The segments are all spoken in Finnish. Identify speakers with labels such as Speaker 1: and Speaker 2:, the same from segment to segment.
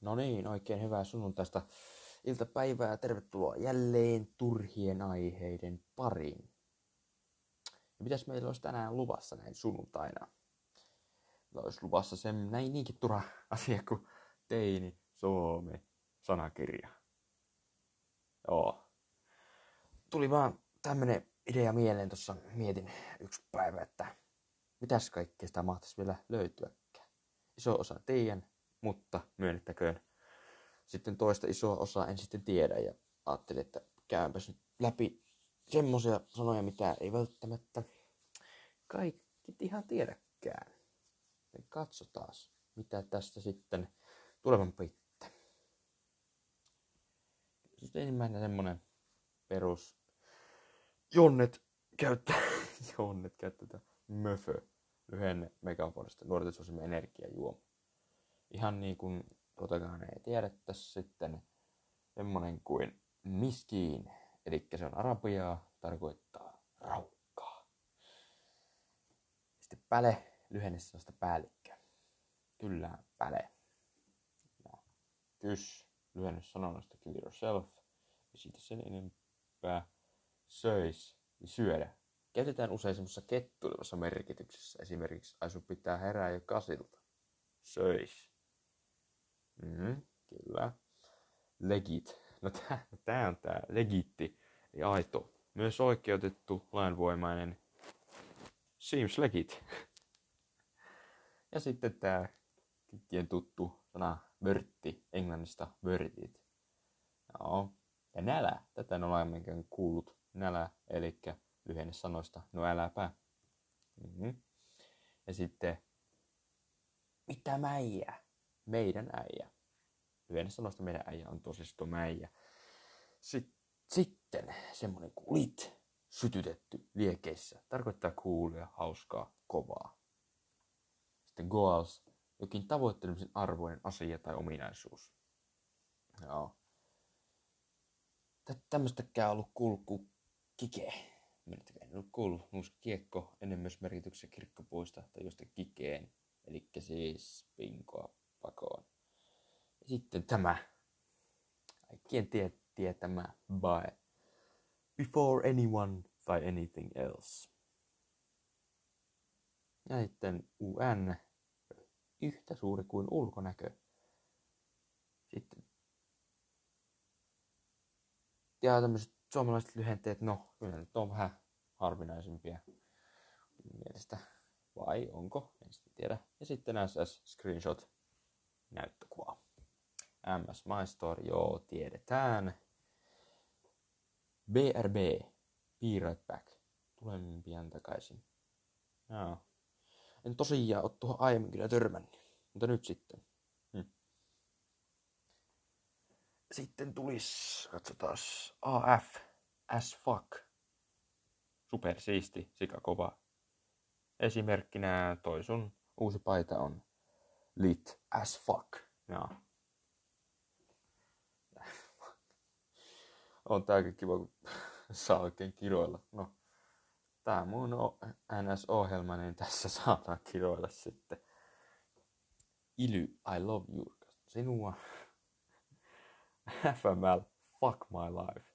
Speaker 1: No niin, oikein hyvää sunnuntaista iltapäivää. Tervetuloa jälleen turhien aiheiden pariin. Ja mitäs meillä olisi tänään luvassa näin sunnuntaina? Meillä olisi luvassa sen näin niinkin turha asia kuin teini Suomi sanakirja. Joo. Tuli vaan tämmönen idea mieleen tuossa mietin yksi päivä, että mitäs kaikkea sitä mahtaisi vielä löytyäkään. Iso osa teidän mutta myönnettäköön sitten toista isoa osaa en sitten tiedä ja ajattelin, että käympäs nyt läpi semmoisia sanoja, mitä ei välttämättä kaikki ihan tiedäkään. Ja katsotaan, mitä tästä sitten tulevan pitää. Sitten ensimmäinen semmonen perus Jonnet käyttää, Jonnet käyttää möfö lyhenne megafonista nuorten energiajuoma ihan niin kuin totakaan ei tiedettäisi sitten semmonen kuin miskiin, eli se on arabiaa, tarkoittaa raukkaa. Sitten päle, lyhenne sellaista päällikkö. Kyllä, päle. Ja kys, lyhennys sanonnasta kill yourself. Ja siitä sen enempää söis ja syödä. Käytetään usein semmoisessa kettuilevassa merkityksessä. Esimerkiksi ai pitää herää jo kasilta. Söis. Mm, kyllä. Legit. No tää on tää legitti, eli aito. Myös oikeutettu, lainvoimainen. Seems legit. Ja sitten tää kikkien tuttu sana vörtti, englannista vörtit. Joo. Ja nälä, tätä en ole aiemmin kuullut. Nälä, eli lyhenne sanoista, no äläpä. Mm-hmm. Ja sitten, mitä mäijä? Meidän äijä. Lyhenne sanoista meidän äijä on tosisто mäijä. Sitten semmonen kuin lit, sytytetty liekeissä. Tarkoittaa coolia, hauskaa, kovaa. Sitten goals, jokin tavoittelemisen arvoinen asia tai ominaisuus. Joo. Tämmöistäkään ollut kuin kike. Mielestäni en ollut kuullut. Kiekko ennen myös merkityksessä kirkkopuista tai josta kikeen. Eli siis pinkoa pakoon. Sitten tämä, kaikkien tie, tietämä by before anyone tai anything else. Ja sitten UN, yhtä suuri kuin ulkonäkö. Sitten ja tämmöiset suomalaiset lyhenteet, no kyllä nyt on vähän harvinaisempia mielestä. Vai onko? En sitten tiedä. Ja sitten SS Screenshot näyttökuva. MS Maistor, joo, tiedetään. BRB, Be Right Back. Tulen pian takaisin. Joo. En tosiaan ole tuohon aiemmin kyllä törmännyt, mutta nyt sitten. Hm. Sitten tulis, katsotaan, AF, as fuck. Super siisti, sika kova. Esimerkkinä toi sun uusi paita on lit as fuck. Ja. on tääkin kiva, kun saa oikein kiroilla. No, tää mun NS-ohjelma, niin tässä saadaan kiroilla sitten. Ily, I love you. Sinua. FML, fuck my life.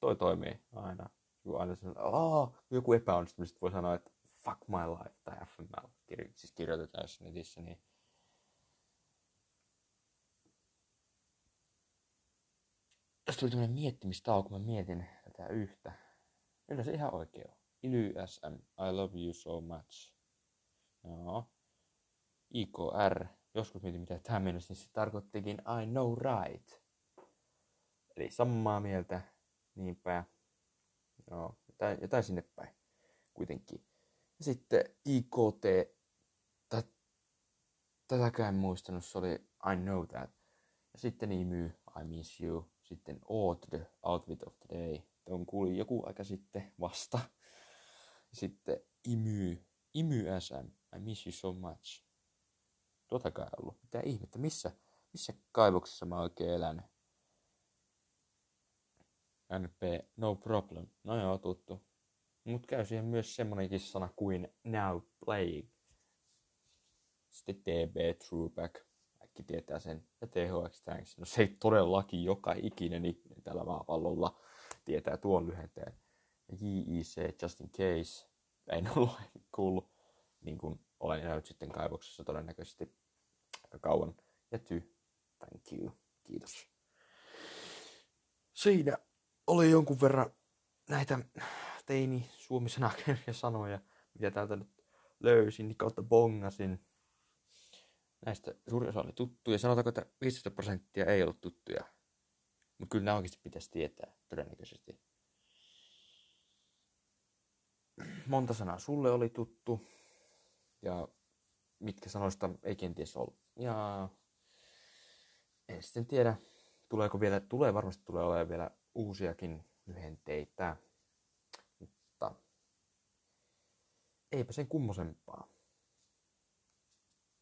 Speaker 1: Toi toimii aina. Joku aina oh, joku epäonnistumista voi sanoa, että fuck my life tai FML, kir- siis kirjoitetaan jos niin Tästä tuli tämmönen miettimistauko, kun mä mietin tätä yhtä. Se ihan oikein. Ily SM, I love you so much. Joo. IKR, joskus mietin mitä tämä mennessä, niin se tarkoittikin I know right. Eli samaa mieltä, niinpä. Joo, jotain, jotain sinne päin kuitenkin. Sitten IKT, tätäkään en muistanut, se oli I know that. Ja sitten IMY, I miss you. Sitten the outfit of the day. On kuulin joku aika sitten vasta. Sitten IMY, IMY SM, I miss you so much. Tuotakaan ei ollut. Mitä ihmettä, missä, missä kaivoksessa mä oikein elän? NP, no problem. No joo, tuttu. Mut käy siihen myös semmonenkin sana kuin now playing. Sitten TB, Trueback. Kaikki tietää sen. Ja THX Tanks, no se ei todellakin joka ikinen ihminen tällä maapallolla tietää tuon lyhenteen. JEC, just in case, en ollut kuullut, niin kuin olen elänyt sitten kaivoksessa todennäköisesti aika kauan. Ja ty, thank you, kiitos. Siinä oli jonkun verran näitä teini suomisanakeria sanoja, mitä täältä nyt löysin, niin kautta bongasin. Näistä suurin osa oli tuttuja. Sanotaanko, että 15 prosenttia ei ollut tuttuja. Mutta kyllä nämä oikeasti pitäisi tietää, todennäköisesti. Monta sanaa sulle oli tuttu. Ja mitkä sanoista ei kenties ollut. Ja en sitten tiedä, tuleeko vielä, tulee varmasti tulee olemaan vielä uusiakin lyhenteitä. Mutta eipä sen kummosempaa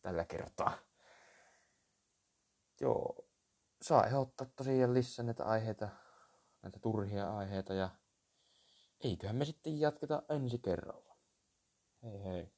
Speaker 1: tällä kertaa. Joo, saa ehdottaa tosiaan lisää näitä aiheita, näitä turhia aiheita ja eiköhän me sitten jatketa ensi kerralla. Hei hei.